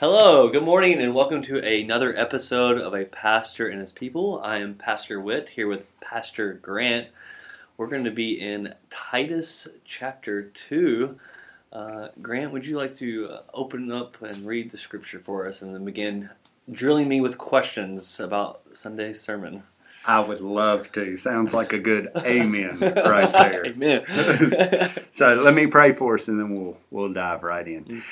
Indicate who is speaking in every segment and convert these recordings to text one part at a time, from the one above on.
Speaker 1: Hello, good morning, and welcome to another episode of A Pastor and His People. I am Pastor Witt here with Pastor Grant. We're going to be in Titus chapter 2. Uh, Grant, would you like to uh, open up and read the scripture for us and then begin drilling me with questions about Sunday's sermon?
Speaker 2: I would love to. Sounds like a good amen right there.
Speaker 1: Amen.
Speaker 2: so let me pray for us and then we'll we'll dive right in.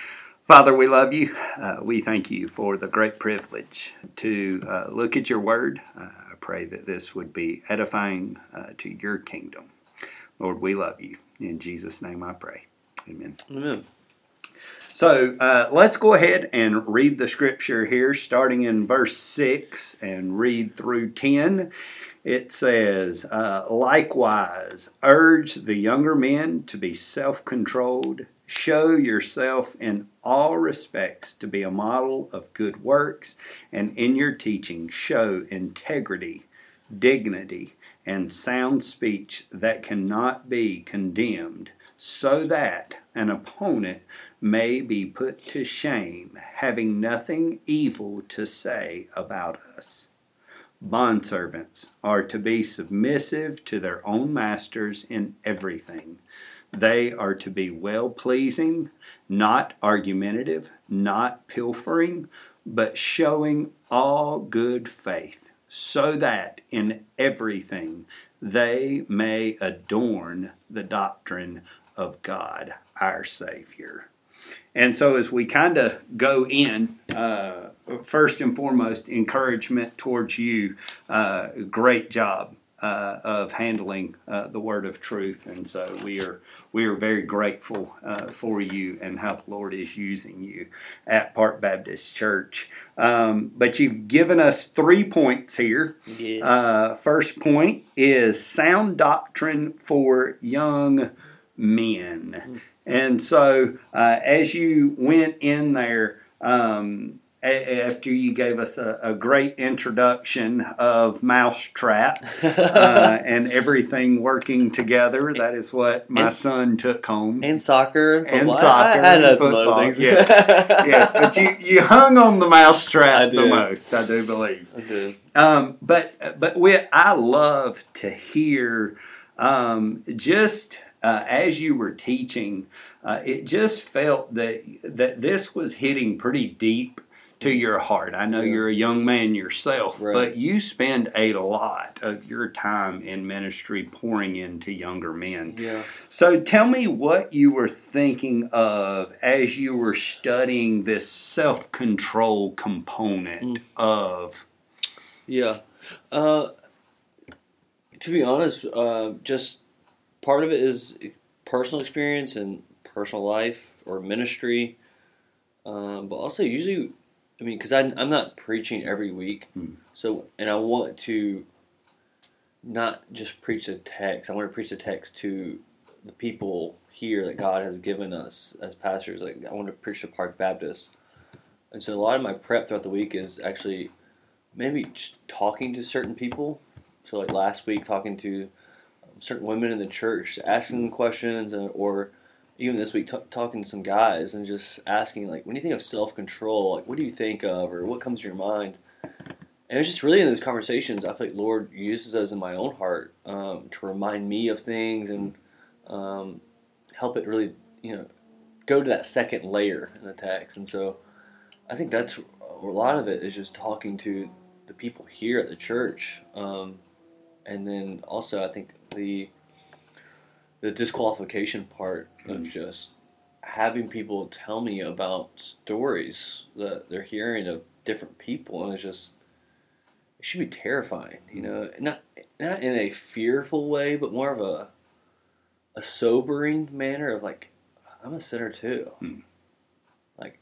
Speaker 2: Father, we love you. Uh, we thank you for the great privilege to uh, look at your word. Uh, I pray that this would be edifying uh, to your kingdom. Lord, we love you. In Jesus' name I pray. Amen.
Speaker 1: Amen.
Speaker 2: So uh, let's go ahead and read the scripture here, starting in verse 6 and read through 10. It says, uh, Likewise, urge the younger men to be self controlled. Show yourself in all respects to be a model of good works, and in your teaching, show integrity, dignity, and sound speech that cannot be condemned, so that an opponent may be put to shame, having nothing evil to say about us. Bondservants are to be submissive to their own masters in everything. They are to be well pleasing, not argumentative, not pilfering, but showing all good faith, so that in everything they may adorn the doctrine of God our Savior. And so, as we kind of go in, uh, first and foremost, encouragement towards you. Uh, great job uh, of handling uh, the word of truth, and so we are we are very grateful uh, for you and how the Lord is using you at Park Baptist Church. Um, but you've given us three points here.
Speaker 1: Yeah.
Speaker 2: Uh, first point is sound doctrine for young men. And so, uh, as you went in there, um, after you gave us a, a great introduction of Mousetrap uh, and everything working together, that is what my
Speaker 1: And-
Speaker 2: son took home.
Speaker 1: and soccer.
Speaker 2: And
Speaker 1: football.
Speaker 2: soccer
Speaker 1: I, I
Speaker 2: and
Speaker 1: know
Speaker 2: football,
Speaker 1: things.
Speaker 2: yes. yes, but you, you hung on the mousetrap the most, I do believe.
Speaker 1: I did.
Speaker 2: Um, but but we, I love to hear um, just uh, as you were teaching, uh, it just felt that that this was hitting pretty deep to your heart. I know
Speaker 1: Yeah.
Speaker 2: you're a young man yourself,
Speaker 1: Right.
Speaker 2: but you spend a lot of your time in ministry pouring into younger men.
Speaker 1: Yeah.
Speaker 2: So tell me what you were thinking of as you were studying this self control component
Speaker 1: Mm.
Speaker 2: of.
Speaker 1: Yeah. Uh, to be honest, uh, just part of it is personal experience and personal life or ministry. Um, but also, usually, I mean, because I'm not preaching every week.
Speaker 2: Hmm.
Speaker 1: So, and I want to not just preach the text, I want to preach the text to the people here that God has given us as pastors. Like, I want to preach to Park Baptist. And so, a lot of my prep throughout the week is actually maybe talking to certain people. So, like last week, talking to certain women in the church, asking them questions, and, or even this week, t- talking to some guys and just asking, like, when you think of self control, like, what do you think of, or what comes to your mind? And it's just really in those conversations, I feel like Lord uses those in my own heart um, to remind me of things and um, help it really, you know, go to that second layer in the text. And so, I think that's a lot of it is just talking to the people here at the church, um, and then also I think the the disqualification part of
Speaker 2: Mhm.
Speaker 1: just having people tell me about stories that they're hearing of different people, and it's just it should be terrifying, you know, not not in a fearful way, but more of a a sobering manner of like I'm a sinner too.
Speaker 2: Hmm.
Speaker 1: Like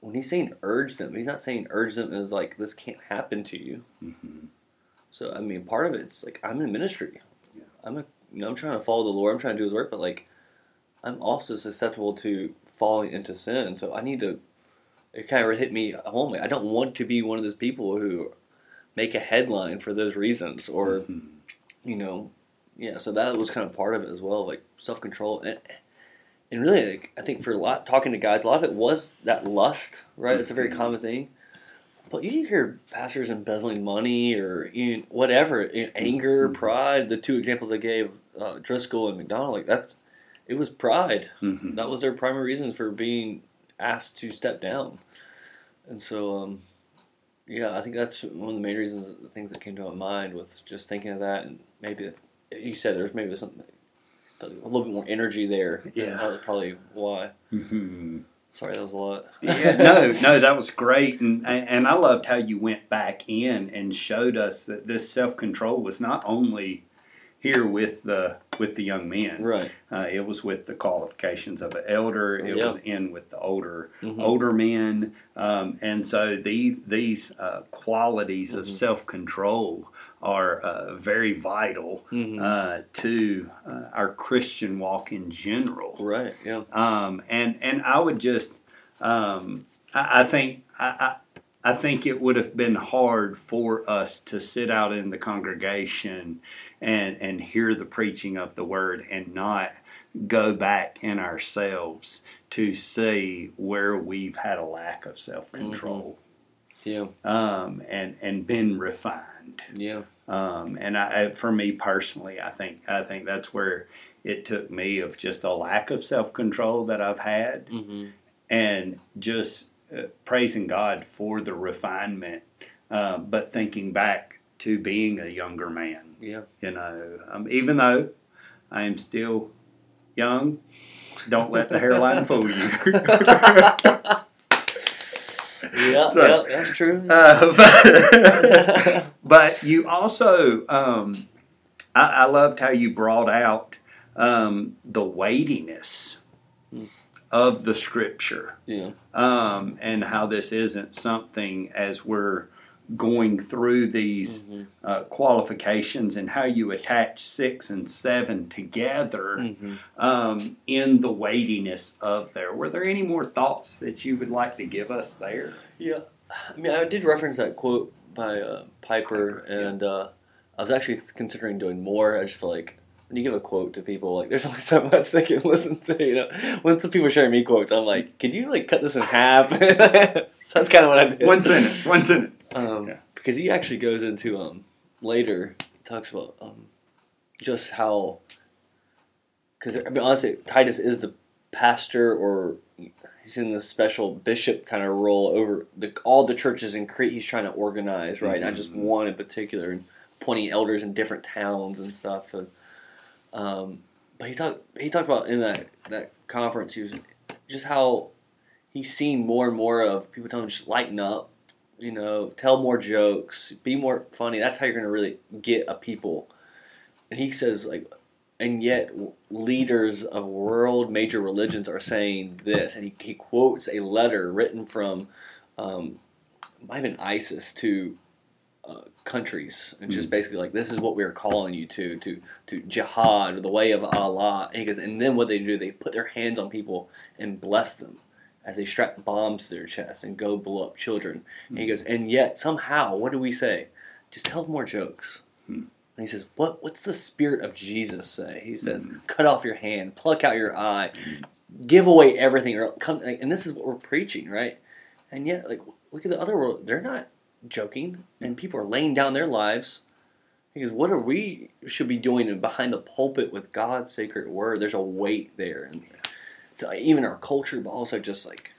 Speaker 1: when he's saying urge them, he's not saying urge them as like this can't happen to you.
Speaker 2: Mhm.
Speaker 1: So I mean, part of it's like I'm in ministry.
Speaker 2: Yeah.
Speaker 1: I'm a you know I'm trying to follow the Lord. I'm trying to do His work, but like I'm also susceptible to falling into sin. So I need to. It kind of hit me home. Like, I don't want to be one of those people who make a headline for those reasons, or
Speaker 2: Mhm.
Speaker 1: you know, yeah. So that was kind of part of it as well, like self control. And, and really, like, I think for a lot talking to guys, a lot of it was that lust, right? It's a very
Speaker 2: Mhm.
Speaker 1: common thing. But you hear pastors embezzling money or you know, whatever, you know, anger,
Speaker 2: Mhm.
Speaker 1: pride. The two examples I gave, uh, Driscoll and MacDonald, like that's it was pride.
Speaker 2: Mhm.
Speaker 1: That was their primary reasons for being asked to step down. And so, um, yeah, I think that's one of the main reasons, the things that came to my mind with just thinking of that, and maybe you said there's maybe something a little bit more energy there.
Speaker 2: Yeah.
Speaker 1: that was probably why.
Speaker 2: Mhm.
Speaker 1: Sorry, that was a lot.
Speaker 2: yeah, no, no, that was great, and and I loved how you went back in and showed us that this self control was not only here with the with the young men,
Speaker 1: right.
Speaker 2: uh, it was with the qualifications of an elder. It
Speaker 1: Yeah.
Speaker 2: was in with the older
Speaker 1: Mhm.
Speaker 2: older men, um, and so these these uh, qualities of
Speaker 1: Mhm.
Speaker 2: self control are uh, very vital
Speaker 1: Mhm.
Speaker 2: uh, to uh, our Christian walk in general.
Speaker 1: right. Yeah.
Speaker 2: Um, and and I would just, um, I, I think I, I I think it would have been hard for us to sit out in the congregation and and hear the preaching of the word and not go back in ourselves to see where we've had a lack of self control
Speaker 1: Yeah.
Speaker 2: um, and and been refined.
Speaker 1: Yeah.
Speaker 2: Um, and I, for me personally, I think I think that's where it took me of just a lack of self control that I've had,
Speaker 1: hmm
Speaker 2: and just uh, praising God for the refinement, uh, but thinking back to being a younger man.
Speaker 1: Yeah.
Speaker 2: You know, um, even though I am still young, don't let the hairline fool you.
Speaker 1: Yeah.
Speaker 2: So-
Speaker 1: yeah. That's true.
Speaker 2: Uh, but, but you also, um, I, I loved how you brought out um, the weightiness
Speaker 1: Hmm.
Speaker 2: of the scripture
Speaker 1: yeah.
Speaker 2: um, and how this isn't something as we're going through these
Speaker 1: hmm
Speaker 2: uh, qualifications and how you attach six and seven together
Speaker 1: hmm
Speaker 2: um, in the weightiness of there. Were there any more thoughts that you would like to give us there?
Speaker 1: Yeah, I mean, I did reference that quote by uh, Piper, and uh, I was actually considering doing more. I just feel like when you give a quote to people, like there's only so much they can listen to. You know, once the people sharing me quotes, I'm like, could you like cut this in half? so that's kind of what I did.
Speaker 2: One sentence, one sentence.
Speaker 1: Um,
Speaker 2: Yeah.
Speaker 1: Because he actually goes into um, later talks about um, just how because I mean honestly Titus is the pastor or he's in this special bishop kind of role over the all the churches in Crete he's trying to organize right not just
Speaker 2: Mhm.
Speaker 1: one in particular and appointing elders in different towns and stuff and um, but he talked he talked about in that that conference he was just how he's seen more and more of people telling him just lighten up you know, tell more jokes, be more funny. That's how you're going to really get a people. And he says, like, and yet leaders of world major religions are saying this. And he, he quotes a letter written from, um, might have been ISIS to uh, countries. And just
Speaker 2: Mm.
Speaker 1: basically like, this is what we are calling you to, to, to jihad, the way of Allah. And he goes, and then what they do, they put their hands on people and bless them as they strap bombs to their chests and go blow up children. And he goes, and yet somehow, what do we say? Just tell more jokes.
Speaker 2: Hmm.
Speaker 1: And he says, what What's the spirit of Jesus say? He says,
Speaker 2: Hmm.
Speaker 1: cut off your hand, pluck out your eye, give away everything, or come. And this is what we're preaching, right? And yet, like, look at the other world; they're not joking, and people are laying down their lives. He goes, what are we should be doing behind the pulpit with God's sacred word? There's a weight there, and to even our culture, but also just like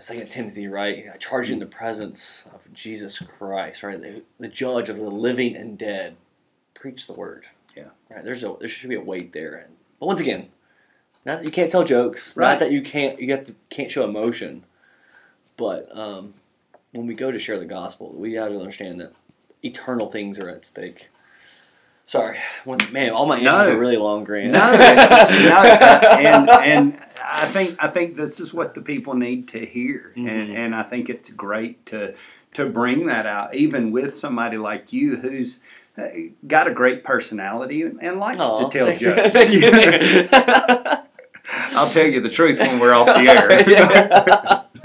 Speaker 1: Second Timothy, right? I charge you in the presence of Jesus Christ, right? The, the judge of the living and dead. Preach the word.
Speaker 2: Yeah.
Speaker 1: Right. There's a there should be a weight there, and but once again, not that you can't tell jokes,
Speaker 2: Right.
Speaker 1: not that you can't you have to can't show emotion, but um, when we go to share the gospel, we have to understand that eternal things are at stake. Sorry, man, all my answers
Speaker 2: No.
Speaker 1: are really long, Grant.
Speaker 2: No, no, and and I think I think this is what the people need to hear, and
Speaker 1: Mhm.
Speaker 2: and I think it's great to to bring that out, even with somebody like you who's got a great personality and likes
Speaker 1: Aw,
Speaker 2: to tell jokes. I'll tell you the truth when we're off the air.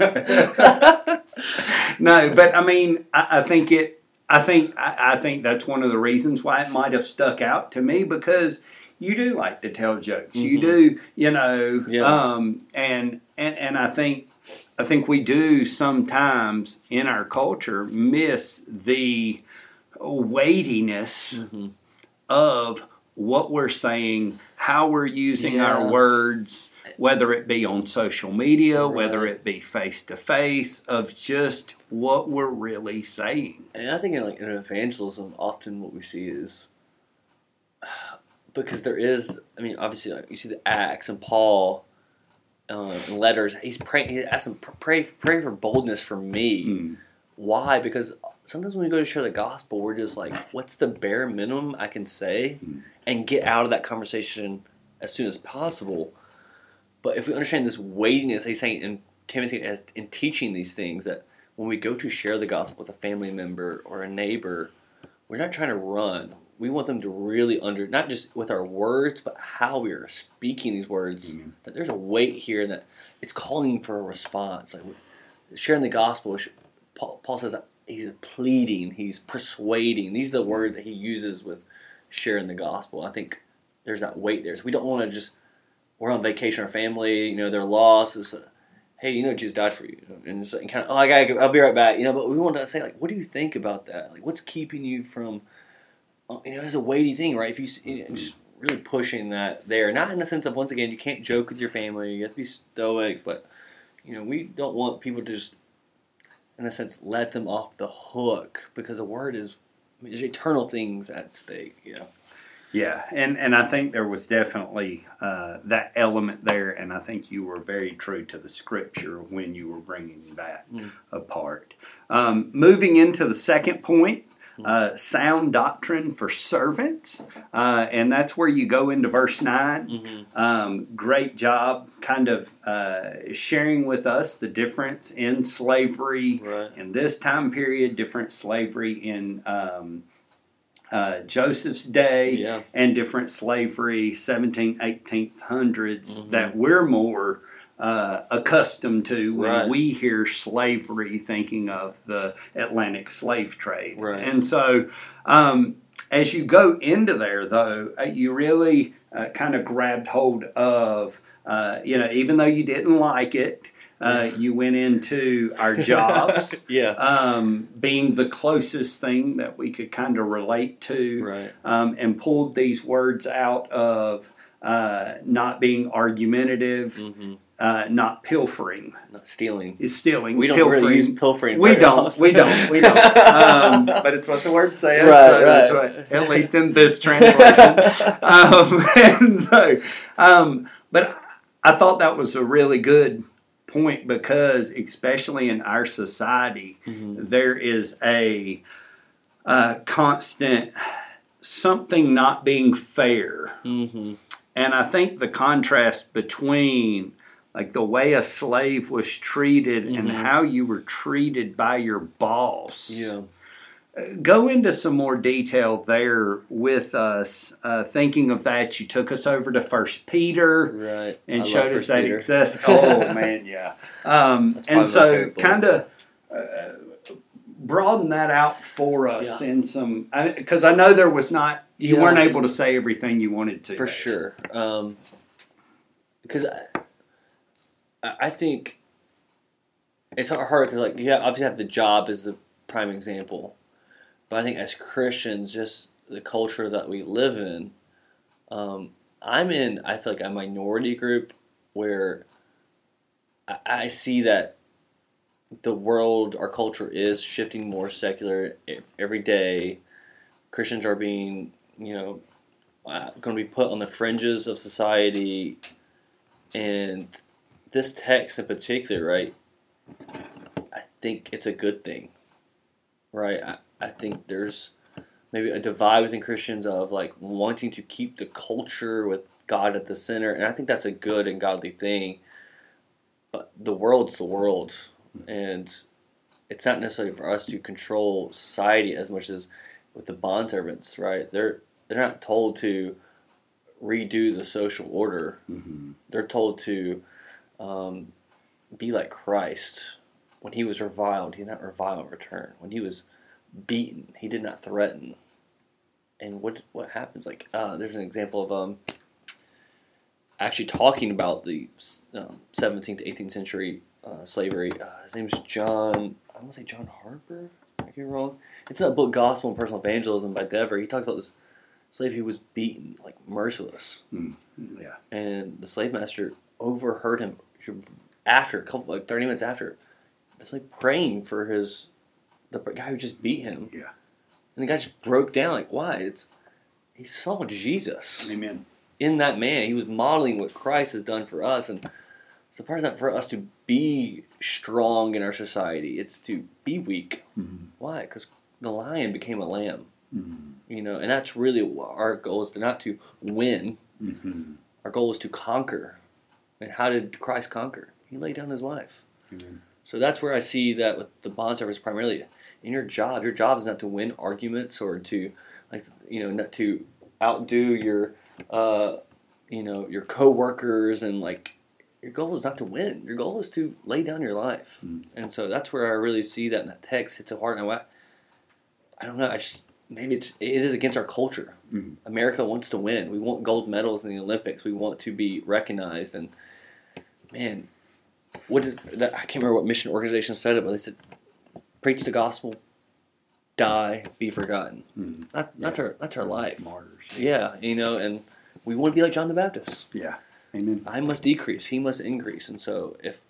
Speaker 2: no, but I mean, I, I think it. I think I, I think that's one of the reasons why it might have stuck out to me because you do like to tell jokes. You
Speaker 1: Mhm.
Speaker 2: do, you know,
Speaker 1: Yeah.
Speaker 2: um, and and and I think I think we do sometimes in our culture miss the weightiness
Speaker 1: Mhm.
Speaker 2: of what we're saying, how we're using our words, whether it be on social media,
Speaker 1: Right.
Speaker 2: whether it be face to face, of just what we're really saying.
Speaker 1: And I think in like in evangelism, often what we see is because there is. I mean, obviously, like, you see the Acts and Paul uh, in letters. He's praying. He asks them pray pray for boldness for me.
Speaker 2: Mm.
Speaker 1: Why? Because sometimes when we go to share the gospel, we're just like, what's the bare minimum I can say,
Speaker 2: Mm.
Speaker 1: and get out of that conversation as soon as possible. But if we understand this weightiness, he's saying in Timothy, as in teaching these things, that when we go to share the gospel with a family member or a neighbor, we're not trying to run. We want them to really under, not just with our words, but how we are speaking these words.
Speaker 2: Mhm.
Speaker 1: That there's a weight here, and that it's calling for a response. Like sharing the gospel, Paul, Paul says that he's pleading, he's persuading. These are the words that he uses with sharing the gospel. I think there's that weight there. So we don't want to just we're on vacation, our family, you know, they're lost. A, uh, hey, you know, Jesus died for you, and it's kind of, oh, I gotta, go, I'll be right back, you know. But we want to say like, what do you think about that? Like, what's keeping you from, oh, you know, it's a weighty thing, right? If you, you know, just really pushing that there, not in the sense of once again, you can't joke with your family, you have to be stoic, but you know, we don't want people to just, in a sense, let them off the hook because the word is. I mean, there's eternal things at stake, you know.
Speaker 2: Yeah, and, and I think there was definitely uh, that element there, and I think you were very true to the scripture when you were bringing that
Speaker 1: Mm.
Speaker 2: apart. Um, moving into the second point, uh, sound doctrine for servants, uh, and that's where you go into verse 9.
Speaker 1: Mm-hmm.
Speaker 2: Um, great job kind of uh, sharing with us the difference in slavery
Speaker 1: Right.
Speaker 2: in this time period, different slavery in um, uh, Joseph's day,
Speaker 1: Yeah.
Speaker 2: and different slavery 17th, 18th hundreds
Speaker 1: Mhm.
Speaker 2: that we're more uh, accustomed to when
Speaker 1: Right.
Speaker 2: we hear slavery, thinking of the Atlantic slave trade.
Speaker 1: Right.
Speaker 2: And so, um, as you go into there, though, uh, you really uh, kind of grabbed hold of, uh, you know, even though you didn't like it, uh, you went into our jobs.
Speaker 1: yeah.
Speaker 2: Um, being the closest thing that we could kind of relate to,
Speaker 1: Right.
Speaker 2: um, and pulled these words out of uh, not being argumentative,
Speaker 1: Mm-hmm.
Speaker 2: uh, not pilfering.
Speaker 1: Not stealing.
Speaker 2: Is stealing.
Speaker 1: We don't
Speaker 2: pilfering.
Speaker 1: really use pilfering.
Speaker 2: We don't.
Speaker 1: often.
Speaker 2: We don't. We don't. Um, but it's what the word says.
Speaker 1: Right,
Speaker 2: so that's
Speaker 1: right.
Speaker 2: what- at least in this translation. um, and so, um, but I thought that was a really good point because, especially in our society,
Speaker 1: Mhm.
Speaker 2: there is a uh, constant something not being fair.
Speaker 1: Mhm.
Speaker 2: And I think the contrast between like the way a slave was treated and
Speaker 1: Mhm.
Speaker 2: how you were treated by your boss.
Speaker 1: Yeah.
Speaker 2: Go into some more detail there with us. Uh, thinking of that, you took us over to First Peter
Speaker 1: Right.
Speaker 2: and
Speaker 1: I
Speaker 2: showed us
Speaker 1: First
Speaker 2: that access. Oh man, yeah. Um, and so, kind of uh, broaden that out for us
Speaker 1: Yeah.
Speaker 2: in some because I, know there was not you
Speaker 1: Yeah.
Speaker 2: weren't able to say everything you wanted to
Speaker 1: For sure. Um, because I, I I think it's hard because like you have, obviously have the job as the prime example, but I think as Christians, just the culture that we live in, um, I'm in. I feel like a minority group where I, I see that the world, our culture is shifting more secular every day. Christians are being, you know, uh, going to be put on the fringes of society, and this text in particular, right? I think it's a good thing, right? I, I think there's maybe a divide within Christians of like wanting to keep the culture with God at the center, and I think that's a good and godly thing. But the world's the world, and it's not necessarily for us to control society as much as with the bond servants, right? They're they're not told to redo the social order.
Speaker 2: Mhm.
Speaker 1: They're told to um, be like Christ. When he was reviled, he did not revile in return. When he was beaten, he did not threaten. and what what happens? Like, uh, there's an example of um, actually talking about the um, 17th to 18th century uh, slavery. Uh, his name is John. I want to say John Harper. I could be wrong. It's in that book, Gospel and Personal Evangelism by Dever. He talks about this slave who was beaten like merciless,
Speaker 2: Mm, yeah.
Speaker 1: and the slave master overheard him after a couple like 30 minutes after. It's like praying for his the guy who just beat him.
Speaker 2: Yeah.
Speaker 1: And the guy just broke down like, why? It's he saw Jesus
Speaker 2: Amen.
Speaker 1: in that man. He was modeling what Christ has done for us, and so part of that for us to be strong in our society. It's to be weak.
Speaker 2: Mhm.
Speaker 1: Why? Because the lion became a lamb.
Speaker 2: Mhm.
Speaker 1: You know, and that's really our goal is to not to win.
Speaker 2: Mhm.
Speaker 1: Our goal is to conquer. And how did Christ conquer? He laid down his life. So that's where I see that with the bond service primarily in your job. Your job is not to win arguments or to, like, you know, not to outdo your, uh, you know, your coworkers and like. Your goal is not to win. Your goal is to lay down your life,
Speaker 2: Mm.
Speaker 1: and so that's where I really see that in that text. Hits so hard, and I, I don't know. I just maybe it's it is against our culture.
Speaker 2: Mhm.
Speaker 1: America wants to win. We want gold medals in the Olympics. We want to be recognized. And man, what is that? I can't remember what mission organization said it, but they said, "Preach the gospel, die, be forgotten."
Speaker 2: Mhm.
Speaker 1: That, that's our that's our life.
Speaker 2: Martyrs.
Speaker 1: Yeah, you know, and we want to be like John the Baptist.
Speaker 2: Yeah. Amen.
Speaker 1: I must decrease; he must increase. And so, if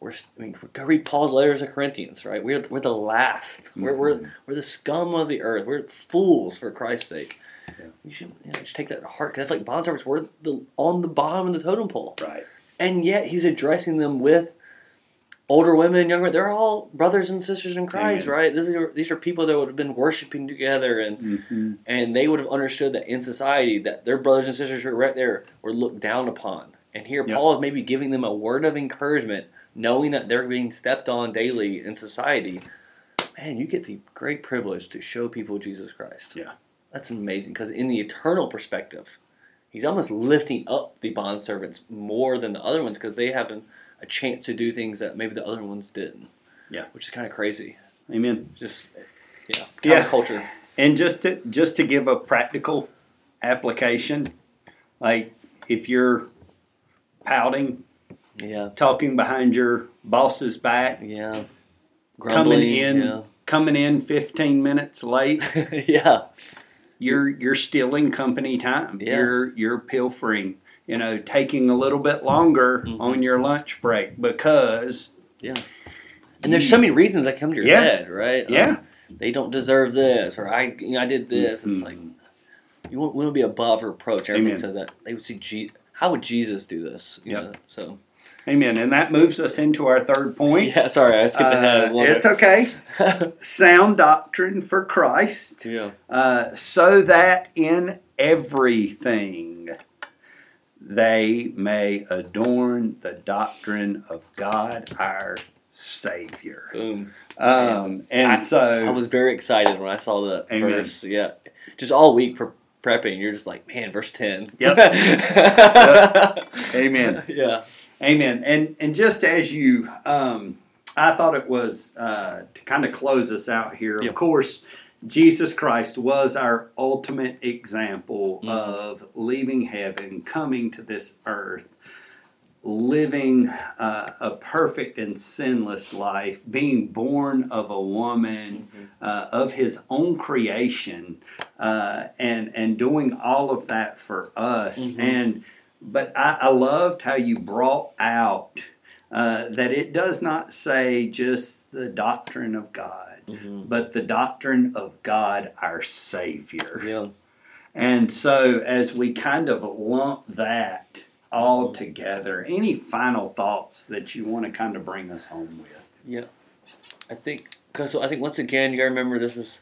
Speaker 1: we're, I mean, go read Paul's letters to Corinthians, right? We're we're the last. We're we're
Speaker 2: Mhm.
Speaker 1: we're the scum of the earth. We're fools for Christ's sake.
Speaker 2: Yeah.
Speaker 1: You should you know, just take that to heart. Cause I feel like bond servants we're the on the bottom of the totem pole,
Speaker 2: Right.
Speaker 1: and yet he's addressing them with older women, younger. They're all brothers and sisters in Christ,
Speaker 2: Amen.
Speaker 1: right? This is these are people that would have been worshiping together and
Speaker 2: Mm-hmm.
Speaker 1: and they would have understood that in society that their brothers and sisters who are right there were looked down upon. And here
Speaker 2: Yep.
Speaker 1: Paul is maybe giving them a word of encouragement, knowing that they're being stepped on daily in society. Man, you get the great privilege to show people Jesus Christ.
Speaker 2: Yeah.
Speaker 1: That's amazing because in the eternal perspective, he's almost lifting up the bond servants more than the other ones because they have an, a chance to do things that maybe the other ones didn't.
Speaker 2: Yeah.
Speaker 1: Which is kind of crazy.
Speaker 2: Amen.
Speaker 1: Just yeah,
Speaker 2: Yeah.
Speaker 1: counterculture.
Speaker 2: And just to just to give a practical application, like if you're pouting,
Speaker 1: Yeah.
Speaker 2: talking behind your boss's back,
Speaker 1: Yeah.
Speaker 2: coming in
Speaker 1: Yeah.
Speaker 2: coming in 15 minutes late,
Speaker 1: yeah.
Speaker 2: you're you're stealing company time.
Speaker 1: Yeah.
Speaker 2: You're you're pilfering, you know, taking a little bit longer
Speaker 1: Mhm.
Speaker 2: on your lunch break because yeah.
Speaker 1: And there's so many reasons that come to your
Speaker 2: Yeah.
Speaker 1: head, right? Um,
Speaker 2: yeah.
Speaker 1: they don't deserve this, or I, you know, I did this. It's like
Speaker 2: Mhm.
Speaker 1: you want to be above reproach. Everything
Speaker 2: Amen.
Speaker 1: so that they would see, Je- how would Jesus do this? Know, so
Speaker 2: Amen. And that moves us into our third point.
Speaker 1: yeah, sorry, I skipped ahead a
Speaker 2: Uh,
Speaker 1: little
Speaker 2: it's okay. Sound doctrine for Christ.
Speaker 1: yeah.
Speaker 2: uh, so that in everything they may adorn the doctrine of God our Savior.
Speaker 1: Boom.
Speaker 2: Um, and
Speaker 1: I-
Speaker 2: so,
Speaker 1: I was very excited when I saw that
Speaker 2: Amen.
Speaker 1: verse. Yeah, just all week pre- prepping, you're just like, man, verse ten.
Speaker 2: Yep. Amen.
Speaker 1: Yeah.
Speaker 2: Amen. And and just as you, um, I thought it was uh, to kind of close us out here.
Speaker 1: Yeah.
Speaker 2: Of course, Jesus Christ was our ultimate example
Speaker 1: Mhm.
Speaker 2: of leaving heaven, coming to this earth, living uh, a perfect and sinless life, being born of a woman, uh, of His own creation, uh, and and doing all of that for us.
Speaker 1: Mhm.
Speaker 2: And but I, I loved how you brought out uh, that it does not say just the doctrine of God,
Speaker 1: Mhm.
Speaker 2: but the doctrine of God our Savior.
Speaker 1: Yeah.
Speaker 2: And so, as we kind of lump that all together, any final thoughts that you want to kind of bring us home with?
Speaker 1: Yeah, I think because I think once again you gotta remember this is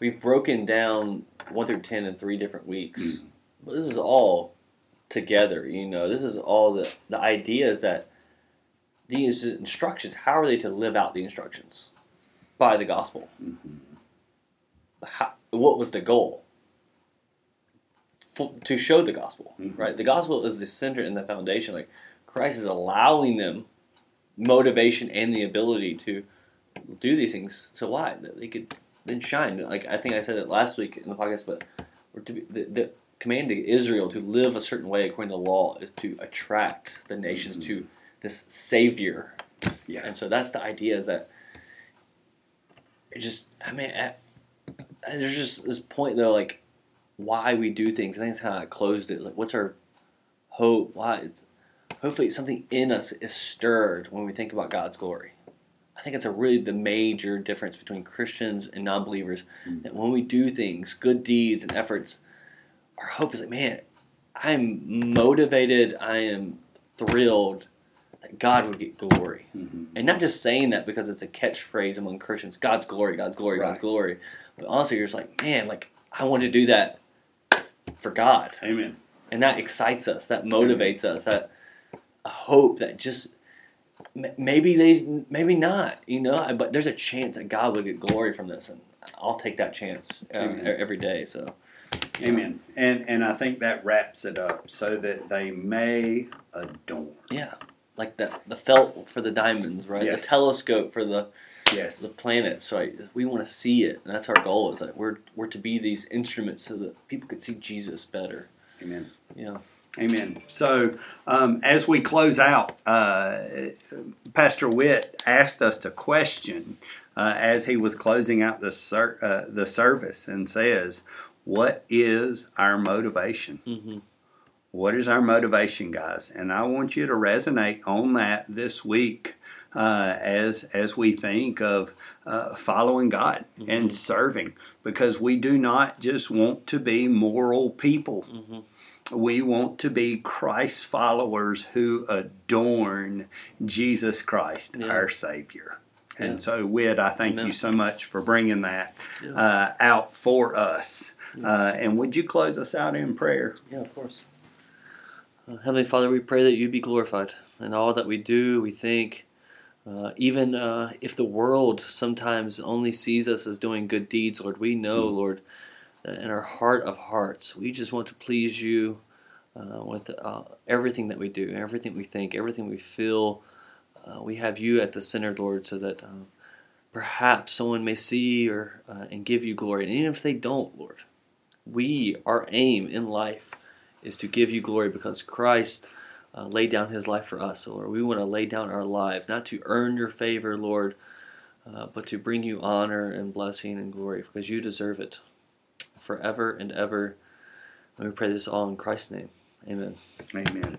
Speaker 1: we've broken down one through ten in three different weeks,
Speaker 2: Mm.
Speaker 1: but this is all together. You know, this is all the the idea is that these instructions. How are they to live out the instructions by the gospel? How, what was the goal? For, to show the gospel,
Speaker 2: Mhm.
Speaker 1: right? The gospel is the center and the foundation. Like Christ is allowing them motivation and the ability to do these things. So why they could then shine? Like I think I said it last week in the podcast, but to be the, the command to Israel to live a certain way according to the law is to attract the nations
Speaker 2: Mhm.
Speaker 1: to this Savior.
Speaker 2: Yeah.
Speaker 1: And so that's the idea is that it just I mean at, there's just this point though like why we do things. I think that's how I closed it. Like what's our hope? Why it's hopefully something in us is stirred when we think about God's glory. I think it's a really the major difference between Christians and non-believers.
Speaker 2: Mm.
Speaker 1: That when we do things, good deeds and efforts, our hope is like, man, I'm motivated. I am thrilled God would get glory,
Speaker 2: Mhm.
Speaker 1: and not just saying that because it's a catchphrase among Christians. God's glory, God's glory, God's glory. But also, you're just like, man, like I want to do that for God
Speaker 2: Amen.
Speaker 1: and that excites us that motivates us that a hope that just maybe they maybe not you know but there's a chance that god will get glory from this and i'll take that chance uh, every day so
Speaker 2: Amen. And and I think that wraps it up so that they may adorn.
Speaker 1: yeah like the the felt for the diamonds right
Speaker 2: Yes.
Speaker 1: the telescope for the
Speaker 2: Yes.
Speaker 1: the planets right we want to see it and that's our goal is that we're we're to be these instruments so that people could see jesus better
Speaker 2: Amen.
Speaker 1: yeah
Speaker 2: Amen. So, um, as we close out, uh, Pastor Witt asked us to question uh, as he was closing out the ser- uh, the service and says, "What is our motivation?
Speaker 1: mm-hmm.
Speaker 2: What is our motivation, guys?" And I want you to resonate on that this week uh, as as we think of uh, following God and serving, because we do not just want to be moral people
Speaker 1: Mm-hmm.
Speaker 2: we want to be Christ followers who adorn Jesus Christ,
Speaker 1: Yeah.
Speaker 2: our Savior.
Speaker 1: Yeah.
Speaker 2: And so, Whit, I thank
Speaker 1: Amen.
Speaker 2: you so much for bringing that
Speaker 1: Yeah.
Speaker 2: uh, out for us. Uh, and would you close us out in prayer?
Speaker 1: Yeah, of course. Uh, Heavenly Father, we pray that you be glorified in all that we do, we think. Uh, even uh, if the world sometimes only sees us as doing good deeds, Lord, we know, Lord, that in our heart of hearts, we just want to please you uh, with uh, everything that we do, everything we think, everything we feel. Uh, we have you at the center, Lord, so that uh, perhaps someone may see or uh, and give you glory. And even if they don't, Lord, we our aim in life is to give you glory because Christ uh, laid down his life for us. Lord, we want to lay down our lives, not to earn your favor, Lord, uh, but to bring you honor and blessing and glory because you deserve it forever and ever. And we pray this all in Christ's name. Amen.
Speaker 2: Amen.